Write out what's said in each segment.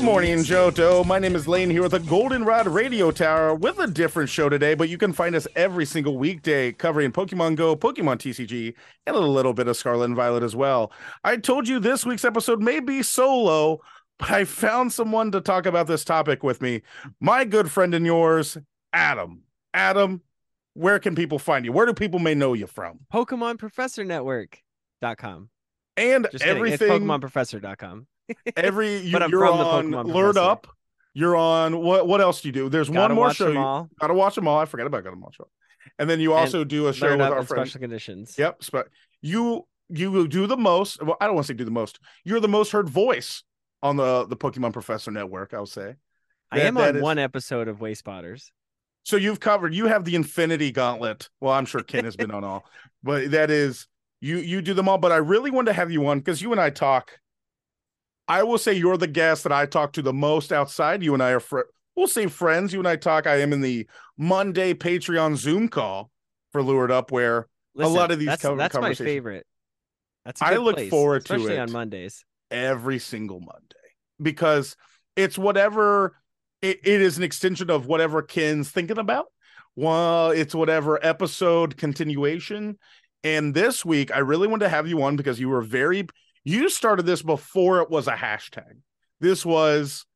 Good morning, Johto. My name is Lane here with a Goldenrod Radio Tower with a different show today, but you can find us every single weekday covering Pokemon Go, Pokemon TCG, and a little bit of Scarlet and Violet as well. I told you this week's episode may be solo, but I found someone to talk about this topic with me. My good friend and yours, Adam. Adam, where can people find you? Where do people may know you from? Pokemon Professor Network.com. And Just kidding. everything It's PokemonProfessor.com. every you, But I'm you're on Pokemon Lured Professor. Up. You're on what what else do you do? There's Gotta one more show. you- Gotta watch them all. I forgot about gotta watch them. And then you also do a show with our in friend. special conditions. Yep. Spe- you you do the most. Well, I don't want to say do the most. You're the most heard voice on the the Pokemon Professor Network. I'll say. I am on is- one episode of Way Spotters. So you've covered. You have the Infinity Gauntlet. Well, I'm sure Ken has been on all, but that is you. You do them all. But I really want to have you on because you and I talk. I will say you're the guest that I talk to the most outside. You and I are fr- we'll say friends. You and I talk. I am in the Monday Patreon Zoom call for Lured Up, where Listen, lot of these that's, co- that's my favorite. That's a I look place, forward to especially it. on Mondays. every single Monday because it's whatever it, it is an extension of whatever Ken's thinking about. Well, it's whatever episode continuation. And this week, I really wanted to have you on because you were very, you started this before it was a hashtag. This was,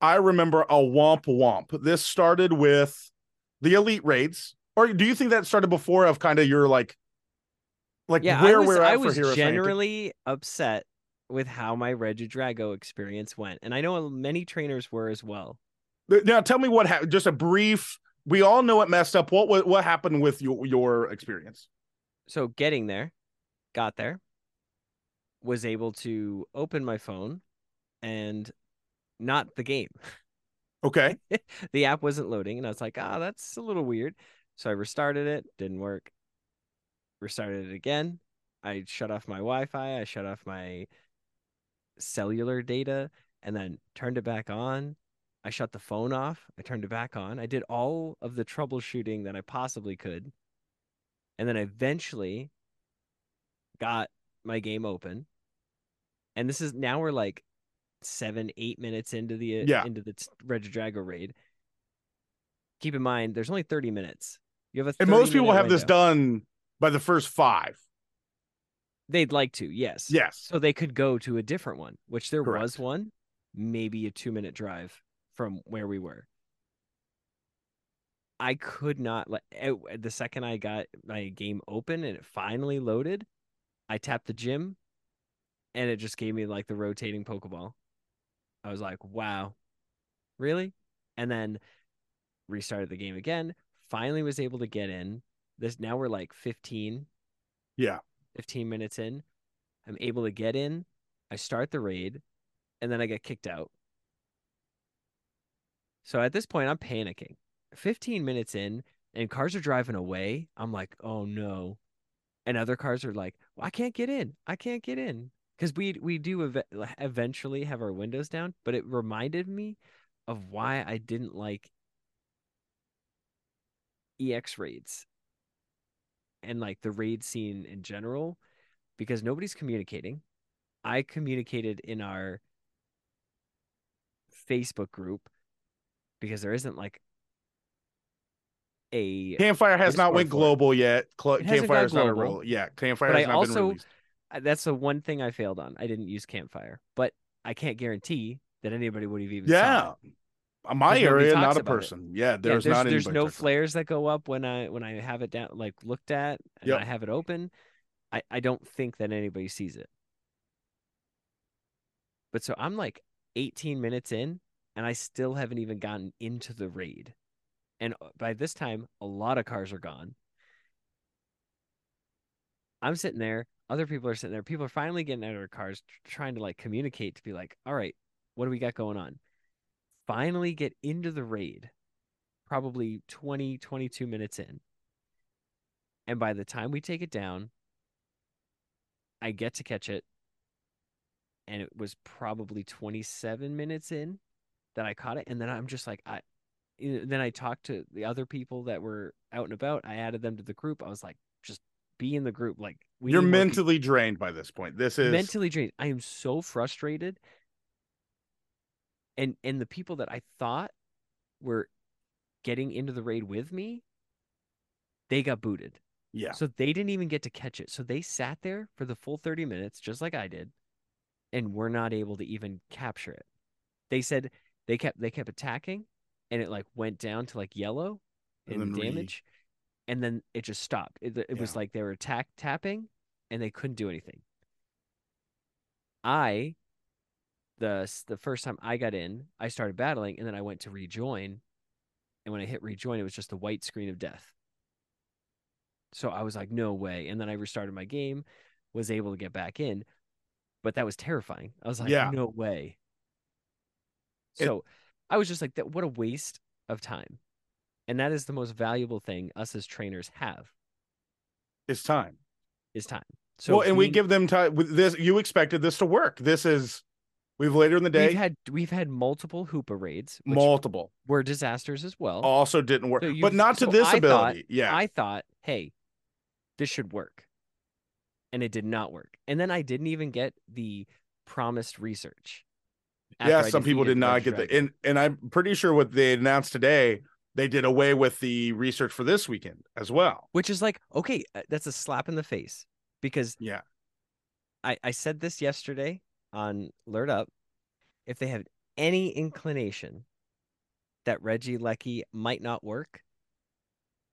I remember a womp womp. This started with the elite raids. Or do you think that started before of kind of your like, like Yeah, where I was, we're at I for was generally upset with how my Regidrago experience went. And I know many trainers were as well. Now, tell me what happened. Just a brief. We all know it messed up. What what, what happened with your your experience? So getting there, got there, was able to open my phone and not the game. Okay. the app wasn't loading and I was like, ah, that's a little weird. So I restarted it, didn't work. Restarted it again. I shut off my Wi-Fi, I shut off my cellular data, and then turned it back on. I shut the phone off, I turned it back on. I did all of the troubleshooting that I possibly could. And then I eventually got my game open. And this is now we're like seven, eight minutes into the uh, Yeah. into the Regidrago raid. Keep in mind, there's only 30 minutes. You have a And most people have this done by the first five. They'd like to, yes. Yes. So they could go to a different one, which there was one, maybe a two minute drive from where we were. I could not like the second I got my game open and it finally loaded, I tapped the gym and it just gave me like the rotating Pokeball. I was like, wow, really? And then restarted the game again. Finally was able to get in. This now we're like 15, Yeah. 15 minutes in. I'm able to get in. I start the raid, and then I get kicked out. So at this point, I'm panicking. 15 minutes in, and cars are driving away. I'm like, oh no. And other cars are like, well, I can't get in. I can't get in. Because we we do ev- eventually have our windows down, but it reminded me of why I didn't like EX raids and like the raid scene in general because nobody's communicating. I communicated in our Facebook group because there isn't like a Campfire has not went it. global yet. Cl- It hasn't Campfire is not a global. Yeah. Campfire But has I not been released. That's the one thing I failed on. I didn't use campfire, but I can't guarantee that anybody would have even Yeah. it. Uh, My area, not a about it. person. Yeah. Yeah, There's, there's not there's no flares that go up when I when I have it down like looked at and Yep. I have it open. I I don't think that anybody sees it. But so I'm like 18 minutes in and I still haven't even gotten into the raid. And uh, by this time a lot of cars are gone. I'm sitting there, other people are sitting there. People are finally getting out of their cars trying to like communicate to be like, "All right, what do we got going on?" Finally get into the raid probably 20, 22 minutes in. And by the time we take it down, I get to catch it. And it was probably 27 minutes in that I caught it. And then I'm just like, I, then I talked to the other people that were out and about. I added them to the group. I was like, be in the group. Like, we You're more people." mentally drained by this point. This is mentally drained. I am so frustrated. and and the people that I thought were getting into the raid with me, they got booted. Yeah. So they didn't even get to catch it. So they sat there for the full 30 minutes, just like I did, and were not able to even capture it. They said they kept they kept attacking and it like went down to like yellow And in then re- damage. And then it just stopped. It, it was like they were attack tapping and they couldn't do anything. I the the first time I got in, I started battling and then I went to rejoin. And when I hit rejoin, it was just a white screen of death. So I was like, no way. And then I restarted my game, was able to get back in. But that was terrifying. I was like, Yeah. no way. It- So I was just like, that what a waste of time. And that is the most valuable thing us as trainers have It's time. is time. So well, and we being- give them time with this. You expected this to work. This is we've later in the day we've had we've had multiple Hoopa raids, which multiple were disasters as well. also didn't work, So but not to so this I thought- yeah, I thought, hey, this should work. And it did not work. And then I didn't even get the promised research. yeah. Some people did not get the and and I'm pretty sure what they announced today. They did away with the research for this weekend as well. which is like, okay, uh, that's a slap in the face because Yeah, I, I said this yesterday on Lured Up. If they have any inclination that Regilecki might not work,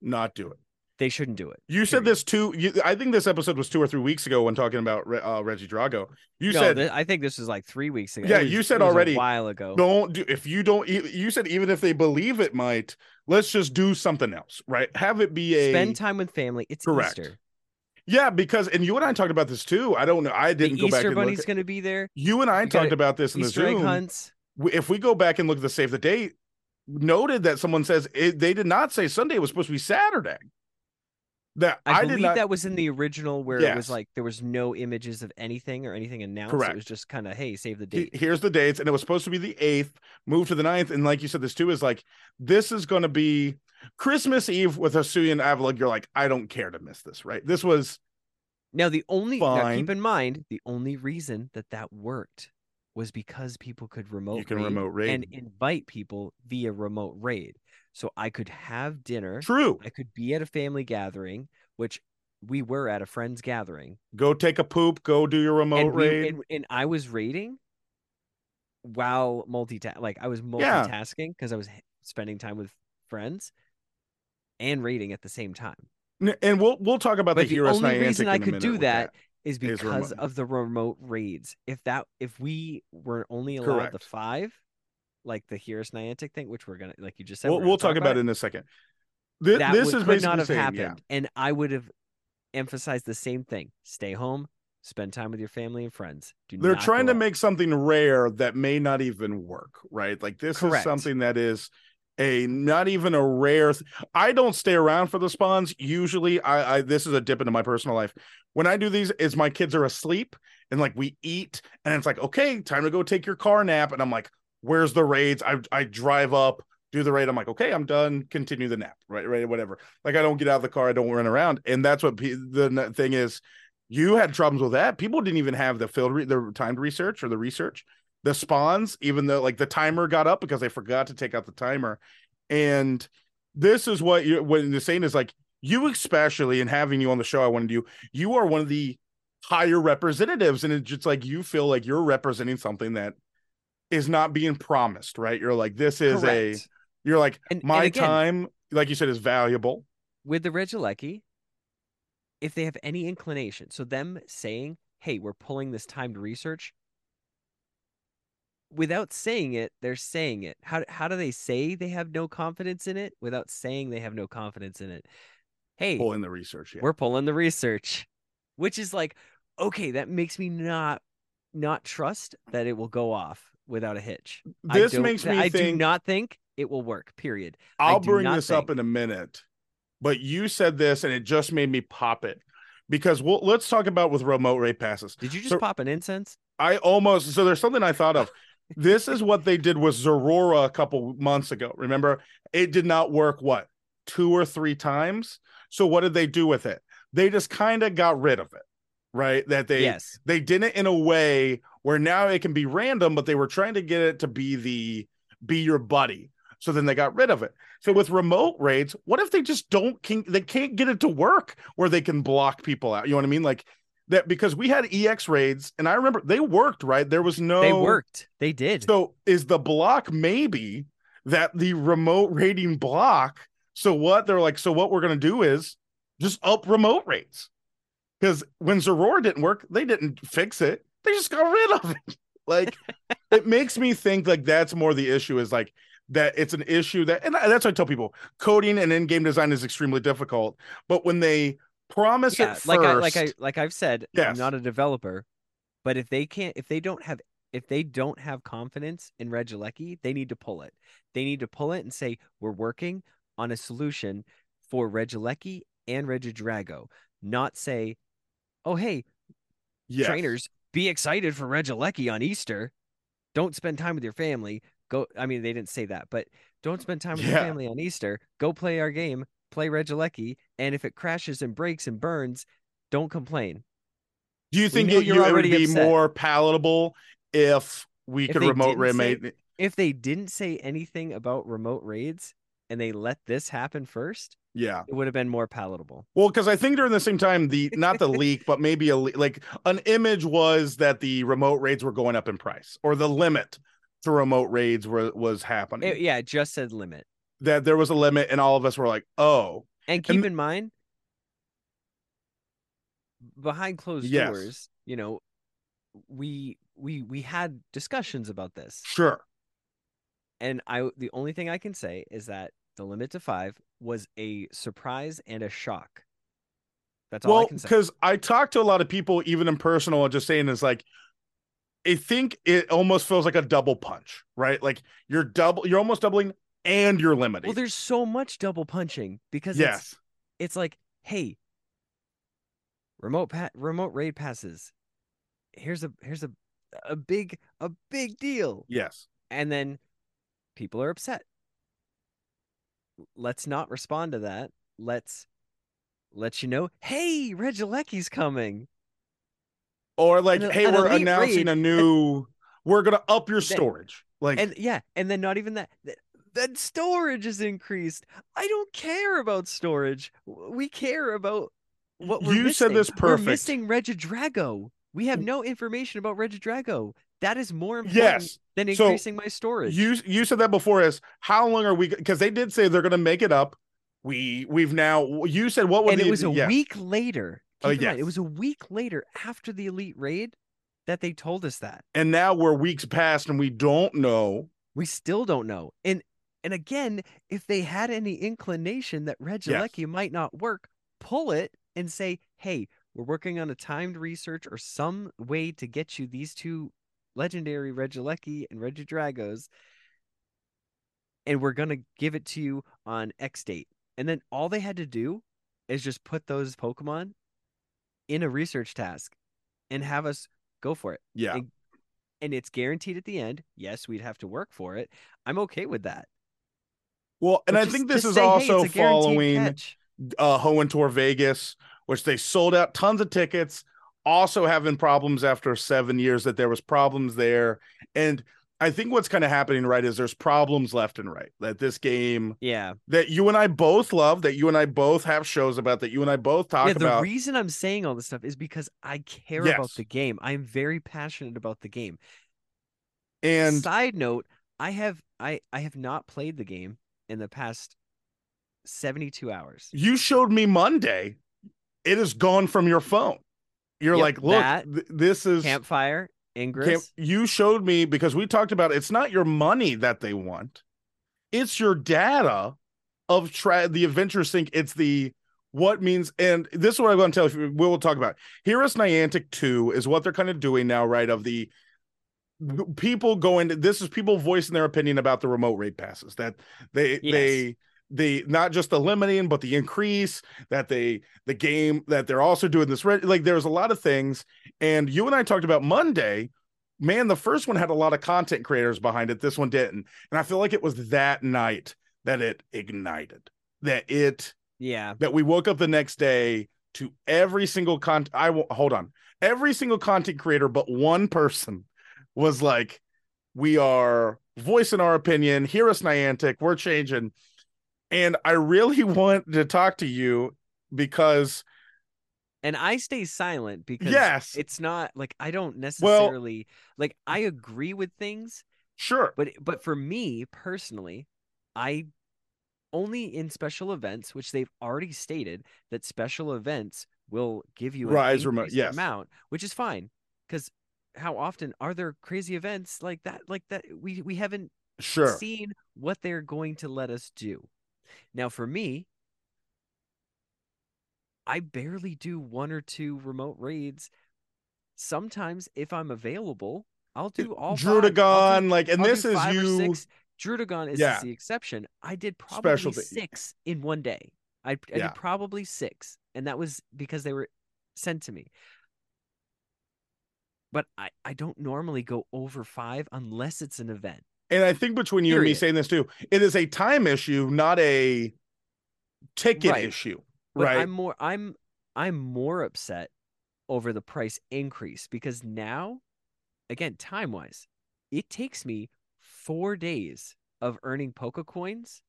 not do it. they shouldn't do it. You said this two. You, I think this episode was two or three weeks ago when talking about uh, Regidrago. You no, said thi- I think this was like three weeks ago. Yeah, was- you said already, a while ago. don't do if you don't. You said even if they believe it might, let's just do something else, right? Have it be a Spend time with family. It's Correct. Easter. yeah, because and you and I talked about this too. I don't know. I didn't go back Easter Bunny's to be there. You and I talked about this in Easter the Zoom. hunts. If we go back and look at the save the date, noted that someone says it, they did not say Sunday it was supposed to be Saturday. That I, I, believe did not. that was in the original where it was like there was no images of anything or anything announced. Correct. It was just kind of hey, save the date. here's the dates and it was supposed to be the 8th moved to the 9th and like you said this too is like this is going to be christmas eve with Hisuian Avalugg. you're like i don't care to miss this right this was Now the only now keep in mind the only reason that that worked was because people could remote you can raid remote raid and invite people via remote raid. So I could have dinner. true I could be at a family gathering, which we were at a friend's gathering. go take a poop go do your remote and, we, raid and, and I was raiding while multitask like I was multitasking because I was spending time with friends and raiding at the same time. And we'll we'll talk about But the, the Hear Us only reason I could do with that is because of the remote raids. If that if we were only allowed the five, like the Hear Us Niantic thing, which we're gonna like you just said, we'll, we'll gonna talk about it in a second Th- that this would, is could basically not have saying, happened, yeah, and I would have emphasized the same thing: stay home, spend time with your family and friends. Do they're not trying to out. make something rare that may not even work right like this Correct. is something that is a not even a rare th- i don't stay around for the spawns. Usually I, I this is a dip into my personal life. When i do these is my kids are asleep and like we eat and it's like okay time to go take your car nap. And i'm like where's the raids? I i drive up do the raid. I'm like okay i'm done. Continue the nap. Right right whatever. Like i don't get out of the car. I don't run around. And that's what pe- the thing is you had problems with that. People didn't even have the field re- the timed research or the research the spawns even though like the timer got up because they forgot to take out the timer. And this is what you when the saying is like you especially and having you on the show i wanted you you are one of the higher representatives. And it's just like you feel like you're representing something that is not being promised right? You're like this is a you're like And- and my again- time like you said is valuable. With the Regilecki, if they have any inclination, so them saying, "Hey, we're pulling this timed research," without saying it, they're saying it. How how do they say they have no confidence in it without saying they have no confidence in it? Hey, pull in the research yeah. we're pulling the research, which is like, okay, that makes me not not trust that it will go off without a hitch. This makes me I think do not think it will work. Period. I'll bring this up in a minute, but you said this and it just made me pop it because we'll, let's talk about with remote rate passes. Did you just So- pop an incense? I almost so there's something I thought of. This is what they did with Zorora a couple months ago. Remember, it did not work. What two or three times? So what did they do with it? They just kind of got rid of it, right? That they yes. they did it in a way where now it can be random, but they were trying to get it to be the be your buddy. So then they got rid of it. So with remote raids, what if they just don't can they can't get it to work where they can block people out? You know what I mean? Like that because we had EX raids and I remember they worked, right? There was no They worked. They did. So is the block maybe that the remote raiding block? So what they're like, so what we're gonna do is just up remote rates. Because when Zeror didn't work, they didn't fix it. They just got rid of it. Like it makes me think like that's more the issue is like that it's an issue that and that's what I tell people coding and in-game design is extremely difficult. But when they promise yeah, it first, like I like I like I've said, I'm not a developer, but if they can't if they don't have if they don't have confidence in Regilecki, they need to pull it. They need to pull it and say, we're working on a solution for Regilecki and Regidrago. Not say, oh hey, yes. trainers, be excited for Regilecki on Easter. Don't spend time with your family. Go. I mean, they didn't say that, but don't spend time with your family on Easter. Go play our game. Play Regilecki, and if it crashes and breaks and burns, don't complain. Do you think it, you're it would be upset. more palatable if we If could remote say- If they didn't say anything about remote raids and they let this happen first, Yeah. it would have been more palatable. Well, because I think during the same time, the not the leak, but maybe a le- like an image was that the remote raids were going up in price, or the limit to remote raids were was happening. It- yeah, it just said limit. That there was a limit, and all of us were like, "Oh, And keep And- in mind, behind closed Yes. doors, you know, we we we had discussions about this. sure." And I the only thing I can say is that the limit to five was a surprise and a shock. That's all I Well, can say. because I talked to a lot of people, even in personal, and just saying is like, I think it almost feels like a double punch, right? Like you're double, you're almost doubling, and you're limited. Well, there's so much double punching because yes, it's like, hey, remote pa- remote raid passes. Here's a here's a a big a big deal. yes, And then people are upset. Let's not respond to that. Let's let you know, hey, Regilecki's coming. or like, An- hey, an we're announcing raid, a new, we're gonna up your storage, like, And yeah, and then not even that. Th- Then storage is increased. I don't care about storage. We care about what we're You said missing. this We're perfect. missing Regidrago. We have no information about Regidrago. That is more important yes, than So, increasing my storage. you you said that before. Is how long are we? Because they did say they're gonna make it up. We we've now. You said what would and the it was a yeah. week later. Oh, mind, it was a week later after the elite raid that they told us that. and now we're weeks past, and we don't know. We still don't know. And and again, if they had any inclination that Regilecki might not work, pull it and say, "Hey, we're working on a timed research or some way to get you these two legendary Regilecki and Regidragos, and we're gonna give it to you on X date." And then all they had to do is just put those Pokemon in a research task and have us go for it. Yeah, And- And it's guaranteed at the end. Yes, we'd have to work for it. I'm okay with that. Well, and But I just- think this is say, also guaranteed following catch." uh Tour Vegas, which they sold out tons of tickets, also having problems after seven years that there was problems there. And I think what's kind of happening, right, is there's problems left and right. That this game Yeah. that you and I both love, that you and I both have shows about, that you and I both talk yeah, the about. reason I'm saying all this stuff is because I care about the game. I'm very passionate about the game. and Side note, I have I I have not played the game in the past 72 hours. you showed me Monday, it is gone from your phone. You're Yep, like, look, that, th- this is Campfire, Ingress. Camp, you showed me because we talked about it's not your money that they want, it's your data of tra- the adventure sync. It's the what means, and this is what I'm going to tell you. We will talk about. Hear Us Niantic 2 is what they're kind of doing now, right? Of the people going to this is people voicing their opinion about the remote rate passes that they Yes. they the not just the limiting but the increase that they the game that they're also doing this like there's a lot of things and you and I talked about Monday man the first one had a lot of content creators behind it this one didn't and I feel like it was that night that it ignited that it Yeah. that we woke up the next day to every single content I will hold on every single content creator but one person was like, we are voicing our opinion. Hear us, Niantic. We're changing. And I really want to talk to you because and I stay silent because Yes. it's not like I don't necessarily like I agree with things, sure, but but for me personally, I only in special events, which they've already stated that special events will give you an Rise remote, yes. amount, which is fine because how often are there crazy events like that? Like that we we haven't sure. seen what they're going to let us do. Now, for me, I barely do one or two remote raids. Sometimes, if I'm available, I'll eh, do all five. I'll do- Druddigon, like, and I'll this is you. six. Druddigon is Yeah. the exception. I did probably Specialty. six in one day. I, I Yeah. did probably six, and that was because they were sent to me. But I, I don't normally go over five unless it's an event. And I think between you and me saying this too, it is a time issue, not a ticket Right. issue. But right. I'm more I'm I'm more upset over the price increase because now, again, time wise, it takes me four days of earning Poke coins.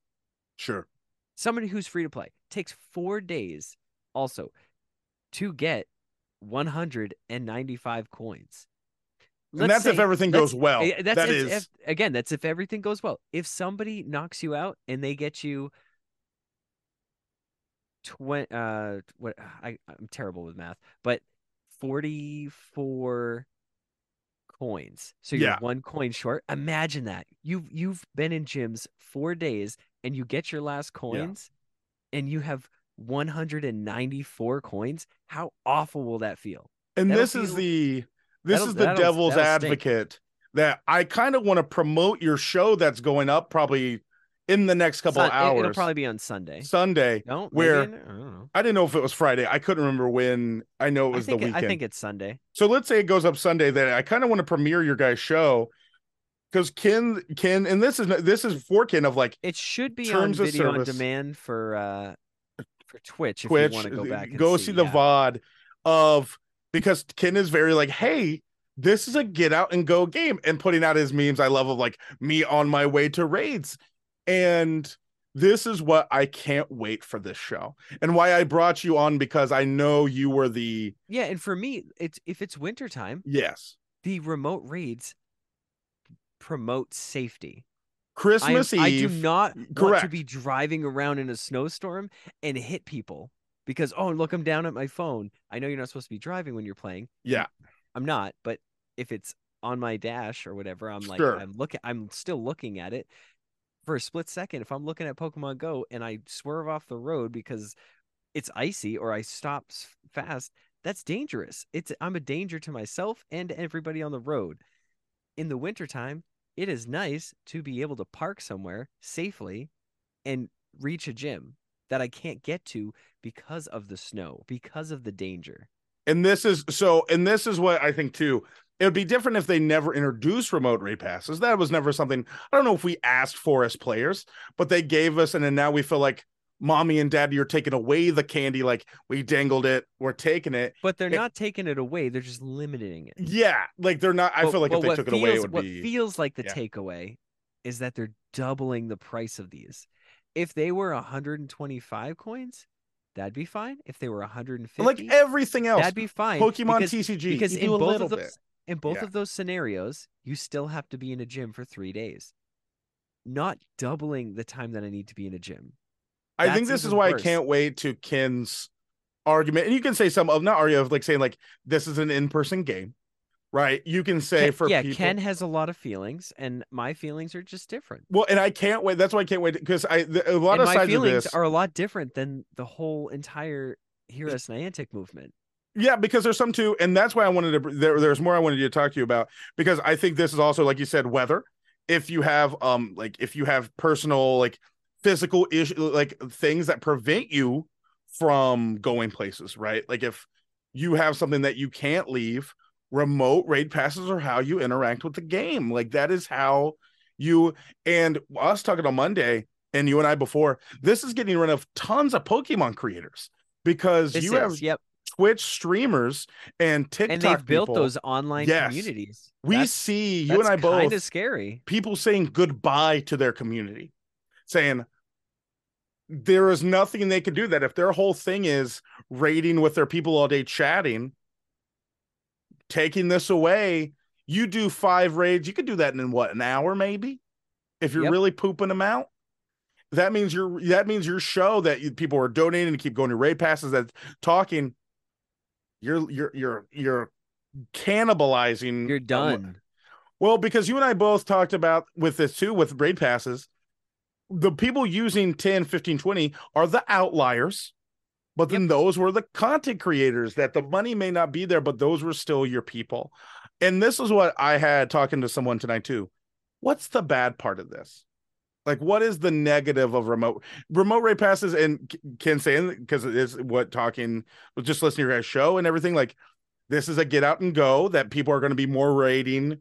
Sure. Somebody who's free to play takes four days also to get 195 coins. and Let's that's if everything goes well. eh, That's That if, is if- again. That's if everything goes well. If somebody knocks you out and they get you twenty, uh, what I I'm terrible with math, but forty four coins. So you're Yeah. one coin short. Imagine that you've you've been in gyms four days and you get your last coins, and you have 194 coins. How awful will that feel? and that'll this is the this is the devil's that'll stink. advocate that I kind of want to promote your show that's going up probably in the next couple Sun- hours. It'll probably be on Sunday. Sunday. No, maybe where- in- I don't know. I didn't know if it was Friday. I couldn't remember when. I know it was the think weekend. I think it's Sunday. So let's say it goes up Sunday. That I kind of want to premiere your guys' show because Ken, Ken, and this is this is for Ken of like It should be Terms on of video on demand for uh for Twitch if Twitch. you want to go uh, back and go see, see, the yeah. VOD of because Ken is very like, hey, this is a get out and go game, and putting out his memes. I love of like me on my way to raids, and this is what I can't wait for this show, and why I brought you on because I know you were the Yeah, and for me, it's if it's wintertime, yes the remote raids promote safety. I, am- Christmas I do Eve. not want to be driving around in a snowstorm and hit people because oh look, I'm down at my phone. I know you're not supposed to be driving when you're playing. Yeah. I'm not, but if it's on my dash or whatever, I'm like Sure. I'm looking I'm still looking at it for a split second. If I'm looking at Pokemon Go and I swerve off the road because it's icy or I stop fast, that's dangerous. It's I'm a danger to myself and everybody on the road. In the wintertime, it is nice to be able to park somewhere safely and reach a gym that I can't get to because of the snow, because of the danger. And this is so, and this is what I think too. It would be different if they never introduced remote raid passes. That was never something I don't know if we asked for as players, but they gave us, and then now we feel like mommy and daddy are taking away the candy. Like we dangled it, we're taking it. But they're It- not taking it away, they're just limiting it. Yeah, like they're not. I But- feel like if they took it away, it feels- would what be. feels like the yeah. takeaway is that they're doubling the price of these. If they were 125 coins, that'd be fine. If they were 150, like everything else. that'd be fine. Pokemon because, TCG, because in both of those in both Yeah. of those scenarios, you still have to be in a gym for three days, not doubling the time that I need to be in a gym. I think this is why worse. I can't wait to Ken's argument. And you can say some of not argument of like saying like this is an in-person game, right? You can say Ken- for yeah, people, Ken has a lot of feelings, and my feelings are just different. Well, and I can't wait. That's why I can't wait because I the, a lot and of my sides of feelings this. are a lot different than the whole entire Hear Us Niantic movement. Yeah, because there's some too, and that's why I wanted to. There, there's more I wanted to talk to you about because I think this is also, like you said, weather. If you have, um, like if you have personal, like physical issue, like things that prevent you from going places, right? Like if you have something that you can't leave, remote raid passes are how you interact with the game. Like that is how you and us talking on Monday, and you and I before. This is getting rid of tons of Pokemon creators because This you is, have yep. Twitch streamers and TikTok and they've built those online Yes. communities. we That's- see you and I both kind of scary. people saying goodbye to their community, saying there is nothing they can do that if their whole thing is raiding with their people all day chatting, taking this away, you do five raids, you could do that in what an hour maybe, if you're Yep. really pooping them out. That means your that means your show that you, people are donating and keep going to raid passes that talking. You're you're you're you're cannibalizing. You're done. well, because you and I both talked about with this too, with raid passes, the people using 10, 15, 20 are the outliers. But then those were the content creators that the money may not be there, but those were still your people. And this is what I had talking to someone tonight too. What's the bad part of this? Like, what is the negative of remote remote rate passes? And Ken saying because it is what talking just listening to your guys' show and everything. Like, this is a get out and go that people are going to be more raiding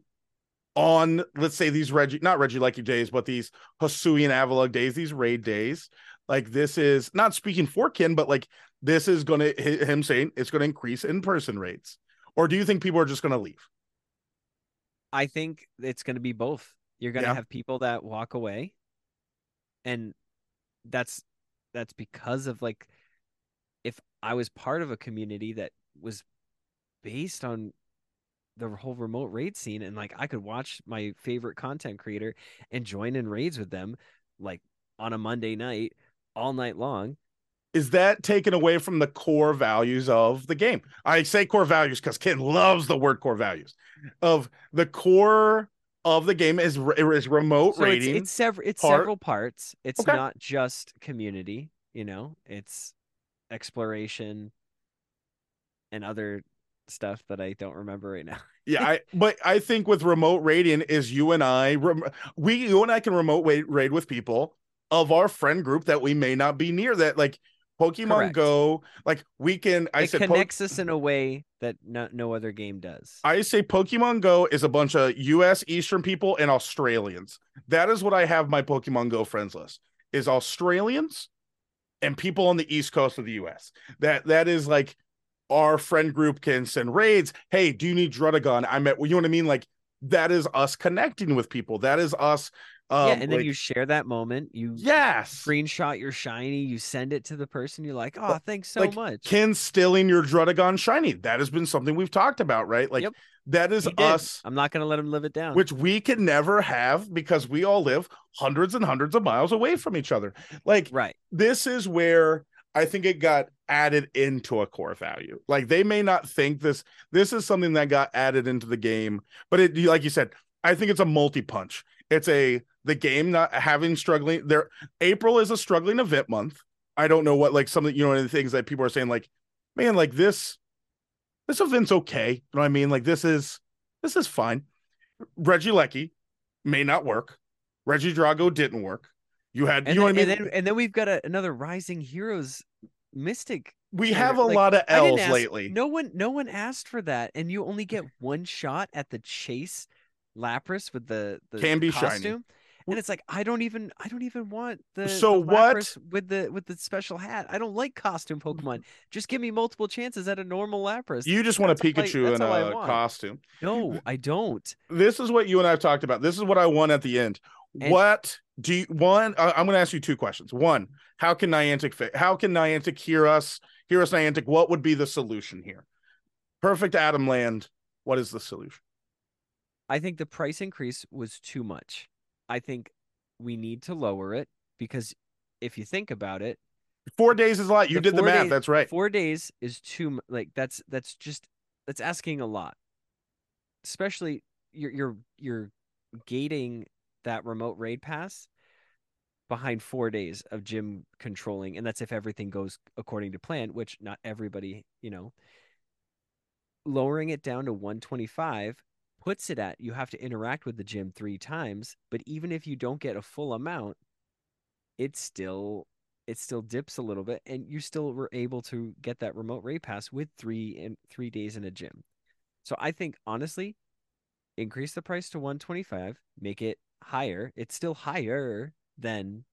on let's say these Reggie not Regilecki days, but these Hisuian Avalugg days, these raid days. Like this is not speaking for Ken, but like this is gonna him saying it's gonna increase in person rates. Or do you think people are just gonna leave? I think it's to be both. You're to Yeah. have people that walk away, and that's that's because of like if I was part of a community that was based on the whole remote raid scene and like I could watch my favorite content creator and join in raids with them like on a Monday night all night long. Is that taken away from the core values of the game? I say core values because Ken loves the word core values. Of the core of the game is is remote So it's, rating. it's several it's part. several parts. It's Okay. not just community, you know, it's exploration and other stuff that I don't remember right now. Yeah, I but I think with remote raiding is you and I we you and I can remote raid, raid with people of our friend group that we may not be near that like Pokemon Correct. Go like we can I it said Po- connects us in a way that no, no other game does. I say Pokemon Go is a bunch of US Eastern people and Australians. That is what I have my Pokemon Go friends list is Australians and people on the East Coast of the US. That that is like our friend group can send raids. Hey, do you need Druddigon? I met you know what I mean? Like that is us connecting with people. That is us um yeah, and then like- you share that moment. You Yes. screenshot your shiny, you send it to the person. You're like, oh, thanks so like, much. Ken stealing your Druddigon shiny. That has been something we've talked about, right? Like Yep. that is us I'm not gonna let him live it down. which we can never have because we all live hundreds and hundreds of miles away from each other. Like right. this is where I think it got added into a core value. Like they may not think this this is something that got added into the game, but it like you said, I think it's a multi-punch. It's a the game not having struggling there April is a struggling event month. I don't know what like some of you know the things that people are saying like man like this this event's okay. You know what I mean? Like this is this is fine. Regilecki may not work. Regidrago didn't work. You had, And you know then, what I mean? and then and then we've got a, another Rising Heroes Mystic. we have a Like, lot of L's ask- lately. No one, no one asked for that, and you only get one shot at the chase Lapras with the the Can be shiny. And it's like I don't even I don't even want the So the what- Lapras with the with the special hat. I don't like costume Pokemon. Just give me multiple chances at a normal Lapras. You just want a That's I- Pikachu in a costume. No, I don't. This is what you and I have talked about. This is what I want at the end. And- what do you one? I- I'm going to ask you two questions. One, how can Niantic fit? How can Niantic hear us? Hear us, Niantic. What would be the solution here? Perfect Adam Land. What is the solution? I think the price increase was too much. I think we need to lower it because if you think about it, Four days is a lot. You The did the math. days- That's right. four days is too like that's that's just that's asking a lot. Especially you're you're you're gating that remote raid pass behind four days of gym controlling, and that's if everything goes according to plan, which not everybody, you know. Lowering it down to 125 puts it at you have to interact with the gym three times, but even if you don't get a full amount, it's still it still dips a little bit, and you still were able to get that remote raid pass with three and three days in a gym. So I think honestly, increase the price to 125, make it higher. It's still higher than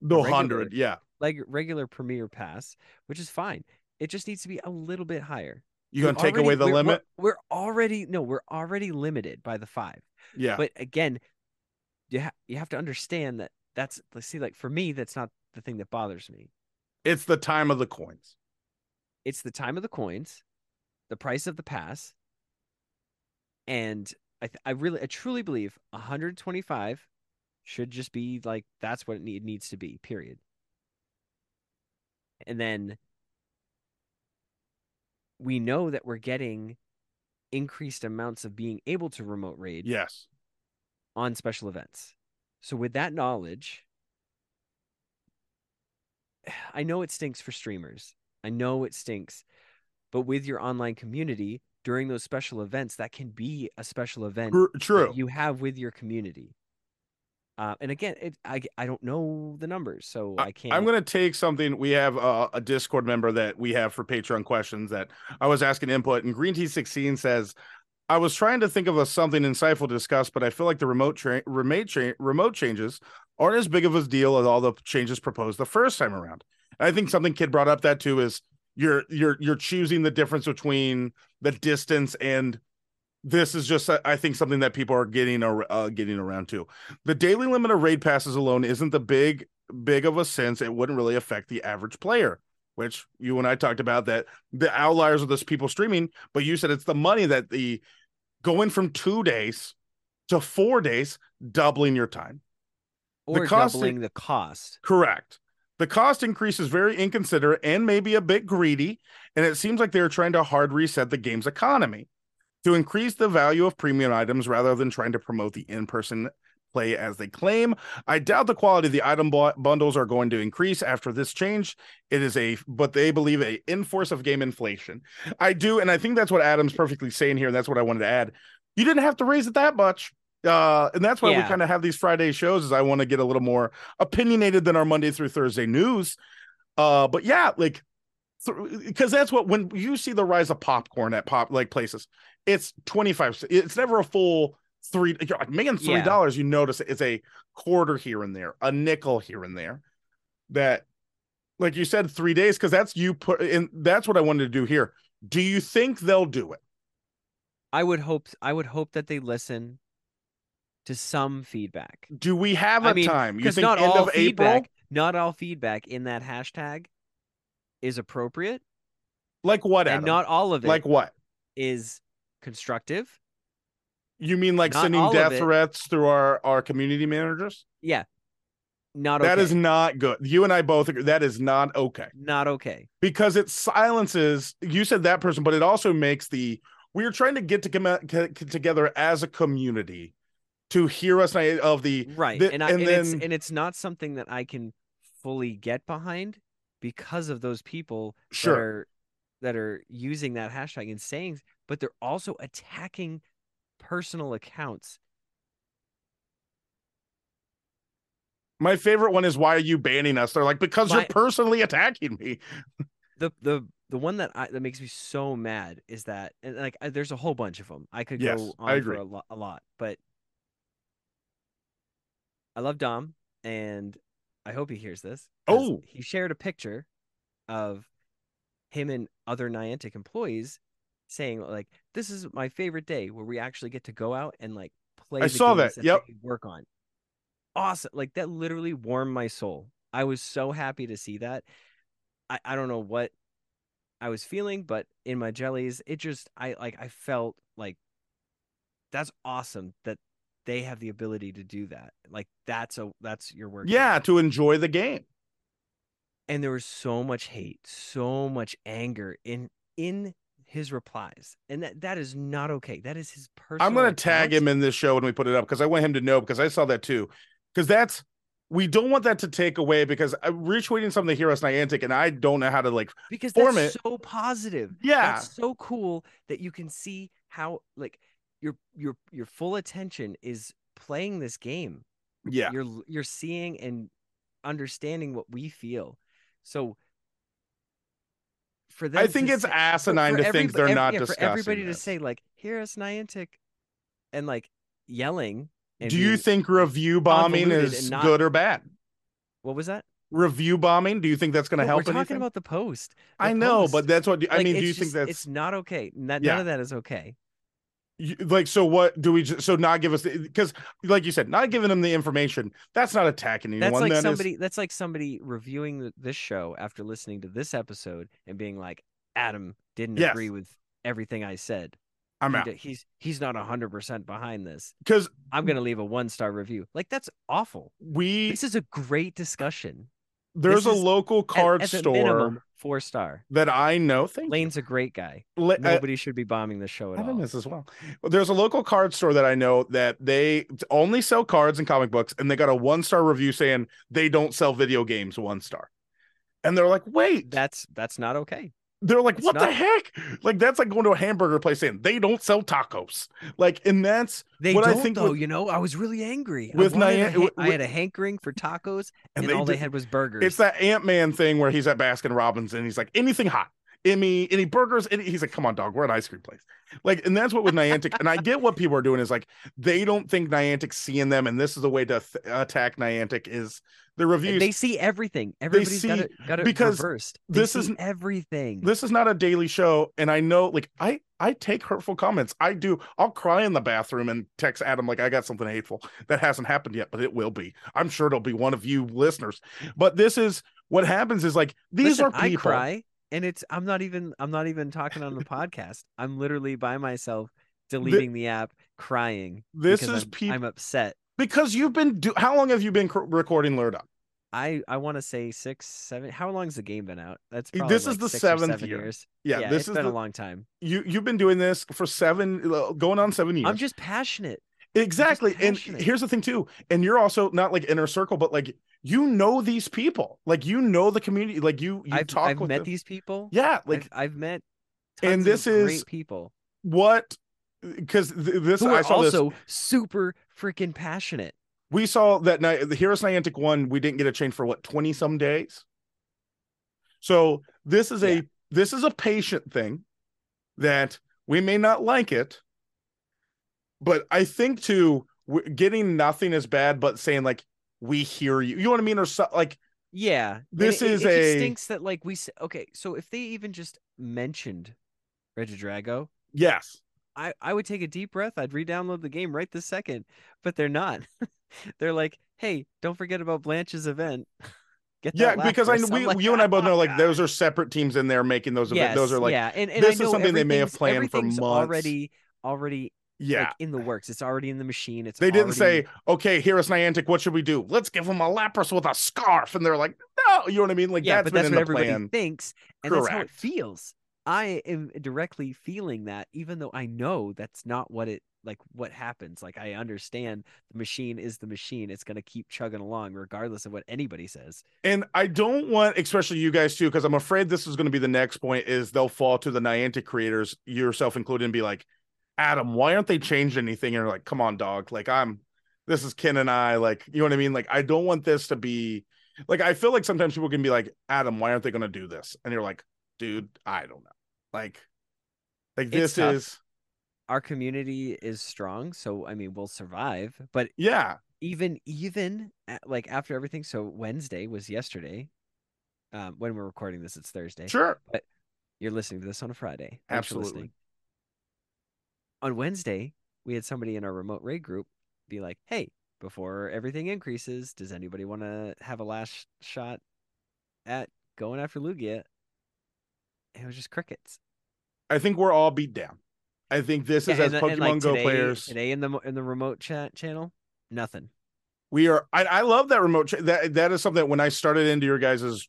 The regular- hundred. Yeah. like regular Premier Pass, which is fine. It just needs to be a little bit higher. You gonna We're take away the we're- limit? We're, we're already no, we're already limited by the five. Yeah. But again, you ha- you have to understand that that's let's see, like for me, that's not the thing that bothers me. it's the time of the coins. It's the time of the coins, the price of the pass, and I th- I really I truly believe 125 should just be like that's what it need, needs to be. Period. And then we know that we're getting increased amounts of being able to remote raid Yes. on special events. So with that knowledge, I know it stinks for streamers. I know it stinks. But with your online community during those special events, that can be a special event True. you have with your community. Uh, and again, it, I I don't know the numbers, so I can't. I'm going to take something. We have uh, a Discord member that we have for Patreon questions that I was asking input, and Green Tea 16 says, "I was trying to think of a something insightful to discuss, but I feel like the remote tra- remote cha- remote changes aren't as big of a deal as all the changes proposed the first time around." And I think something Kid brought up that too is you're you're you're choosing the difference between the distance and this is just I think something that people are getting uh, getting around to. The daily limit of raid passes alone isn't the big big of a sense. It wouldn't really affect the average player, which you and I talked about that the outliers of this people streaming, but you said it's the money that the going from two days to four days, doubling your time. or cost- doubling the cost. Correct. The cost increase is very inconsiderate and maybe a bit greedy, and it seems like they're trying to hard reset the game's economy to increase the value of premium items rather than trying to promote the in-person play as they claim. I doubt the quality of the item bu- bundles are going to increase after this change. It is a but they believe a enforce of game inflation. I do, and I think that's what Adam's perfectly saying here, and that's what I wanted to add. You didn't have to raise it that much. Uh, and that's why we kind of have these Friday shows, is I want to get a little more opinionated than our Monday through Thursday news. Uh, but yeah, like because that's what when you see the rise of popcorn at pop like places, it's 25 it's never a full three you're like man three Yeah. dollars you notice it's a quarter here and there a nickel here and there that like you said three days because that's you put in that's what i wanted to do here do you think they'll do it I would hope I would hope that they listen to some feedback. do we have a I mean, time? You think not all of feedback, april not all feedback in that hashtag is appropriate, like what and not all of it like what? is constructive. you mean like Not sending death threats through our our community managers? Yeah, not That okay. is not good. You and i both agree that is not okay. Not okay. because it silences you said that person but it also makes the we are trying to get to come get together as a community to hear us of the Right, the- and I, and and, it's then- and it's not something that I can fully get behind because of those people Sure. that are that are using that hashtag and saying, but they're also attacking personal accounts. my favorite one is why are you banning us they're like because My- you're personally attacking me the the the one that I, that makes me so mad is that and like I, there's a whole bunch of them. I could Yes, go I on agree. for a lot, a lot, but I love Dom, and I hope he hears this. Oh. he shared a picture of him and other Niantic employees saying like, "This is my favorite day where we actually get to go out and like play." I saw games that, yep. work on. Awesome! Like that literally warmed my soul. I was so happy to see that. I, I don't know what I was feeling, but in my jellies, it just I like I felt like that's awesome that they have the ability to do that. Like that's a that's your work. yeah to enjoy the game And there was so much hate, so much anger in in his replies. And that that is not okay. That is his personal i'm gonna tag him in this show when we put it up because i want him to know because i saw that too because that's we don't want that to take away because uh, i'm retweeting something here us niantic and i don't know how to like because form that's it. so positive. yeah That's so cool that you can see how like your your your full attention is playing this game. yeah You're you're seeing and understanding what we feel. So for them i think it's say- asinine to think they're not yeah, discussing for everybody this. to say like hear us Niantic and like yelling and do you think review bombing is not- good or bad what was that? review bombing. Do you think that's going to But help We're talking anything? about the post. The I know, post. but that's what I Like, mean. Do you think just- that's it's not okay? None, Yeah. none of that is okay. Like so? What do we just so not give us because like you said, not giving them the information. That's not attacking anyone. That's like that is- somebody. That's like somebody reviewing th- this show after listening to this episode and being like, "Adam didn't Yes. agree with everything I said. I'm He out He's he's not hundred percent behind this. because I'm gonna leave a one star review. Like that's awful. we This is a great discussion. there's this a is local card at, the store minimum, four star. that I know. Thank. Lane's a great guy. La- uh, Nobody should be bombing the show at I all. this as. Well, There's a local card store that I know that they only sell cards and comic books, and they got a one star review saying they don't sell video games one star. And they're like, wait, That's that's not okay. They're like, it's what the heck? Like that's like going to a hamburger place saying they don't sell tacos. Like, and that's They What I don't think though. with- you know, I was really angry. With wanted Nia- ha- with- I had a hankering for tacos, and and, they all they had was burgers. it's that Ant Man thing where he's at Baskin Robbins and he's like, anything hot. Any any burgers? Any, he's like, come on, dog, we're an ice cream place. Like, and that's what with Niantic, and I get what people are doing is like they don't think Niantic's seeing them, and this is a way to th- uh, attack Niantic is the reviews. they see everything. Everybody's got it got it because reversed. They this isn't- everything. this is not a daily show and i know like i i take hurtful comments i do i'll cry in the bathroom and text adam like i got something hateful that hasn't happened yet but it will be i'm sure it'll be one of you listeners but this is what happens is like these Listen, are people I cry, and it's I'm not even I'm not even talking on the podcast. I'm literally by myself deleting the app, crying. this is I'm, I'm upset. because you've been do how long have you been cr- recording Lured Up? I I want to say six, seven. How long's the game been out? That's probably This is the seventh seven year. years. yeah, Yeah, this is been the, a long time. you you've been doing this for seven uh, going on seven years I'm just passionate. Exactly. And passionate. here's the thing too. And you're also not like inner circle, but like you know these people. Like you know the community. Like you you I've talk I've with met them. these people. Yeah, like I've, I've met And this is- great people what because th- this who I saw this. also super freaking passionate. We saw that night the Hear Us Niantic one, we didn't get a change for what 20 some days. So this is a this is a patient thing that we may not like it, but I think to getting nothing is bad, but saying like we hear you, you know what I mean, or so, like Yeah, This it, it- is it just a- stinks that like we s- okay. So if they even just mentioned Regidrago, yes, I I would take a deep breath. I'd re-download the game right this second. But they're not. they're like, hey, don't forget about Blanche's event. Get yeah, because I first." we like, you and I both know "Oh, like God." those are separate teams in there making those events. Those are like yeah, and, and this is something they may have planned for months. Already, already yeah. like in the works. It's already in the machine. It's they didn't say, okay, here's Niantic. What should we do? Let's give him a Lapras with a scarf. And they're like, no, you know what I mean? Like yeah, that's but that's what everybody plan. thinks, and that's how it feels. I am directly feeling that, even though I know that's not what it like. What happens? Like I understand the machine is the machine. It's gonna keep chugging along regardless of what anybody says. And I don't want, especially you guys too, because I'm afraid this is going to be the next point. Is they'll fall to the Niantic creators, yourself included, and be like, Adam, why aren't they changed anything? And you're like, come on, dog. Like I'm, this is Ken and I. Like you know what I mean? Like I don't want this to be, like I feel like sometimes people can be like, Adam, why aren't they going to do this? And you're like, dude, I don't know. Like, like It's this tough. is, Our community is strong, so I mean we'll survive. But yeah, even even at, like after everything, so Wednesday was yesterday. Um, when we're recording this, it's Thursday. sure, But You're listening to this on a Friday. Absolutely. On Wednesday, we had somebody in our remote raid group be like, "Hey, before everything increases, does anybody want to have a last shot at going after Lugia?" And it was just crickets. I think we're all beat down. I think this is Yeah, as and, uh, Pokemon like, Go today, players. today in the in the remote chat channel, nothing. We are. I, I love that remote. Cha- that that is something that when I started into your guys'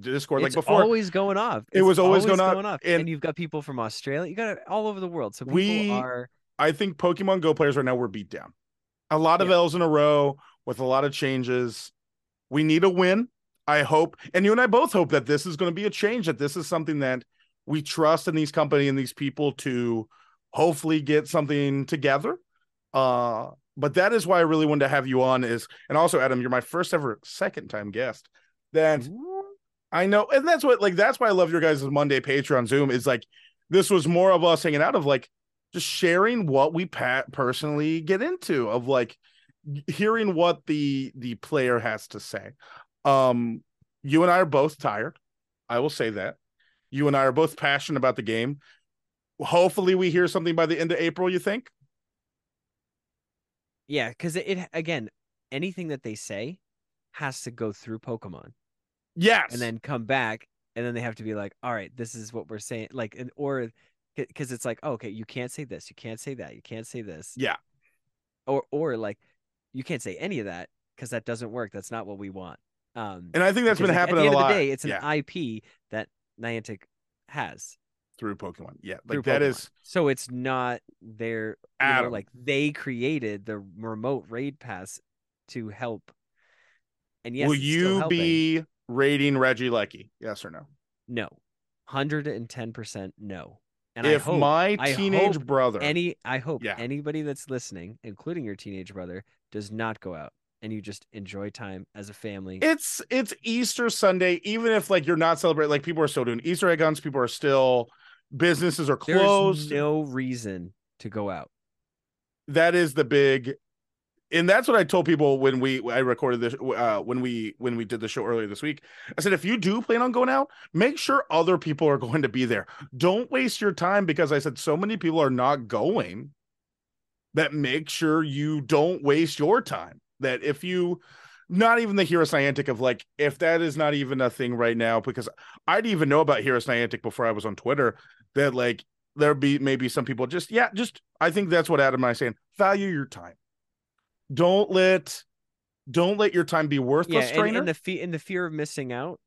Discord, like it's before, always going off. It was always going off, and, and- you've got people from Australia. You got it all over the world. So people We- are I think Pokemon Go players right now we're beat down. A lot of Yeah. L's in a row with a lot of changes. We need a win. I hope, and you and I both hope that this is going to be a change. That this is something that we trust in these company and these people to hopefully get something together. Uh, but that is why I really wanted to have you on. Is and also Adam, you're my first ever second time guest. That I know, and that's what like that's why I love your guys' Monday Patreon Zoom. Is like this was more of us hanging out of like just sharing what we pat personally get into of like hearing what the the player has to say. Um, You and I are both tired. I will say that. You and I are both passionate about the game. Hopefully, we hear something by the end of April. You think? Yeah, because it, it again, anything that they say has to go through Pokemon Yes. and then come back, and then they have to be like, all right, this is what we're saying, like, and or because it's like, oh, okay, you can't say this, you can't say that, you can't say this, yeah. or or like, you can't say any of that because that doesn't work. That's not what we want. Um, And I think that's been at- happening At the end a lot. of the day, it's an yeah, IP that Niantic has. through Pokemon. Yeah, like that Pokemon. is so it's not their you know, like they created the remote raid pass to help. And yes, will you be rating Regieleki? Yes or no? no, hundred and ten percent no. And I if hope my teenage brother, any, I hope Yeah. anybody that's listening, including your teenage brother, does not go out and you just enjoy time as a family. it's it's Easter Sunday. Even if like you're not celebrating, like people are still doing Easter egg hunts. People are still businesses are closed. There's no reason to go out. that is the big and that's what I told people when we I recorded this uh when we when we did the show earlier this week. I said if you do plan on going out, make sure other people are going to be there. Don't waste your time because I said so many people are not going that make sure you don't waste your time. That if you not even the Hear Us Niantic of like if that is not even a thing right now because I didn't even know about Hear Us Niantic before I was on Twitter that like there be maybe some people just yeah just I think that's what Adam and I saying value your time don't let don't let your time be Yeah, worthless and, trainer and the fe- in the fear of missing out,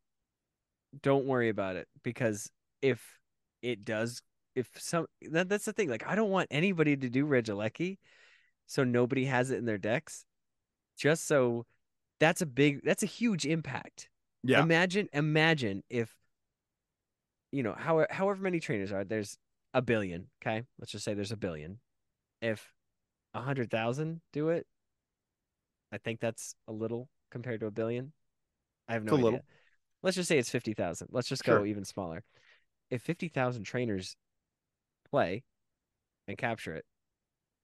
don't worry about it because if it does, if some that, that's the thing. Like, I don't want anybody to do Regieleki, so nobody has it in their decks. Just so that's a big, that's a huge impact. yeah Imagine, imagine if you know, however, however many trainers are there's a billion. Okay, let's just say there's a billion. If a hundred thousand do it, I think that's a little compared to a billion. I have no idea. little. Let's just say it's fifty thousand. Let's just go even smaller. If fifty thousand trainers play and capture it,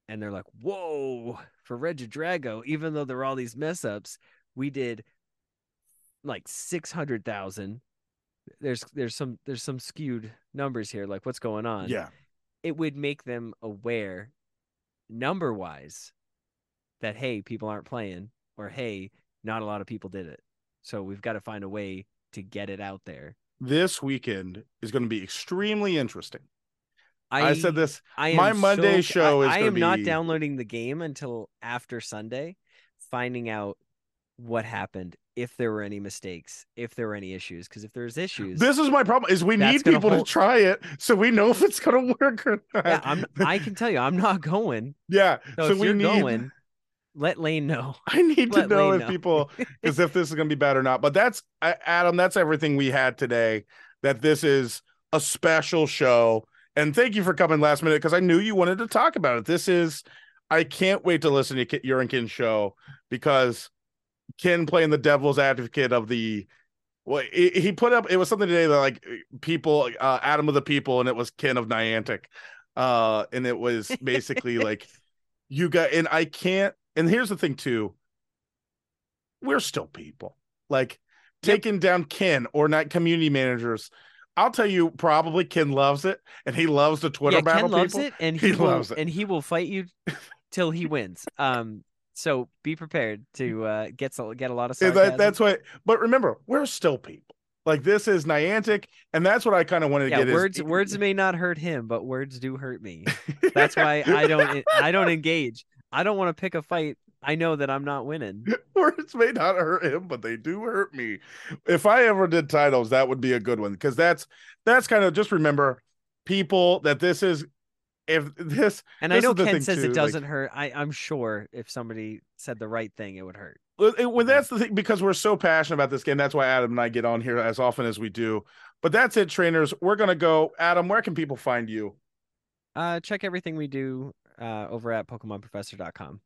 and they're like, "Whoa!" For Regidrago, even though there are all these mess ups, we did like six hundred thousand. There's there's some there's some skewed numbers here. Like, what's going on? yeah it would make them aware number wise that hey people aren't playing or hey not a lot of people did it. So we've got to find a way to get it out there. This weekend is going to be extremely interesting. I, i, said this I my Monday so- show I, is I gonna am not downloading the game until after sunday finding out what happened if there were any mistakes if there were any issues because if there's issues this is my problem is we need people hold- to try it so we know if it's going to work or not. Yeah i'm i can tell you i'm not going. Yeah so, so, we need going let lane know I need to know Lane if know. people because if this is going to be bad or not. But that's Adam. That's everything we had today. That this is a special show, and thank you for coming last minute because I knew you wanted to talk about it. This is I can't wait to listen to your and Ken's show because Ken playing the devil's advocate of the. Well, he he put up it was something today that like people, uh, Adam of the people, and it was Ken of Niantic, uh, and it was basically like you got and I can't and here's the thing too we're still people like Yep. taking down ken or not community managers i'll tell you probably ken loves it and he loves the twitter yeah, battle Ken loves people it, and He he, will, loves it. and he will fight you till he wins. Um, so be prepared to uh, get get a lot of sarcasm. that, that's what but remember we're still people like this is niantic and that's what i kind of wanted to yeah. get Words is, words may not hurt him, but words do hurt me. That's why I don't I don't engage. I don't want to pick a fight. I know that I'm not winning. words may not hurt him but they do hurt me if i ever did titles that would be a good one because that's that's kind of just remember people that this is if this And I know Ken says too, it doesn't hurt. I I'm sure if somebody said the right thing, it would hurt. Well, well, that's the thing because we're so passionate about this game. That's why Adam and I get on here as often as we do. But that's it, trainers. We're gonna go. Adam, where can people find you? Uh, check everything we do uh, over at PokemonProfessor.com.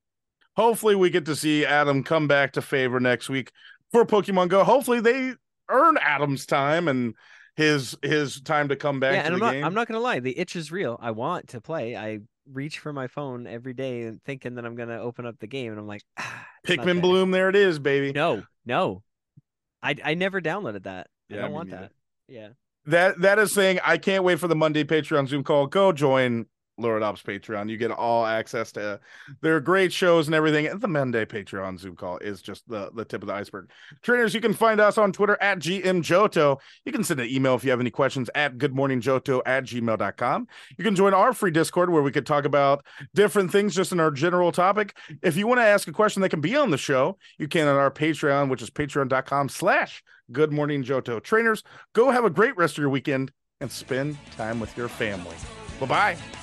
Hopefully, we get to see Adam come back to favor next week for Pokemon Go. Hopefully, they earn Adam's time and his his time to come back yeah, to and the I'm not game. I'm not gonna lie, the itch is real. I want to play. I reach for my phone every day and thinking that I'm gonna open up the game, and I'm like, ah, Pikmin. Bloom, there it is, baby. No, no, I I never downloaded that. I don't want that. Yeah. That that is saying I can't wait for the Monday Patreon Zoom call. Go join Lured Up's Patreon. You get all access to their great shows and everything. And the Monday Patreon Zoom call is just the, the tip of the iceberg. Trainers, you can find us on Twitter at GMJohto. You can send an email if you have any questions at goodmorningjohto at gmail.com. You can join our free Discord where we could talk about different things just in our general topic. If you want to ask a question that can be on the show, you can on our Patreon, which is patreon.com slash good morning Johto. Trainers, go have a great rest of your weekend and spend time with your family. Bye bye.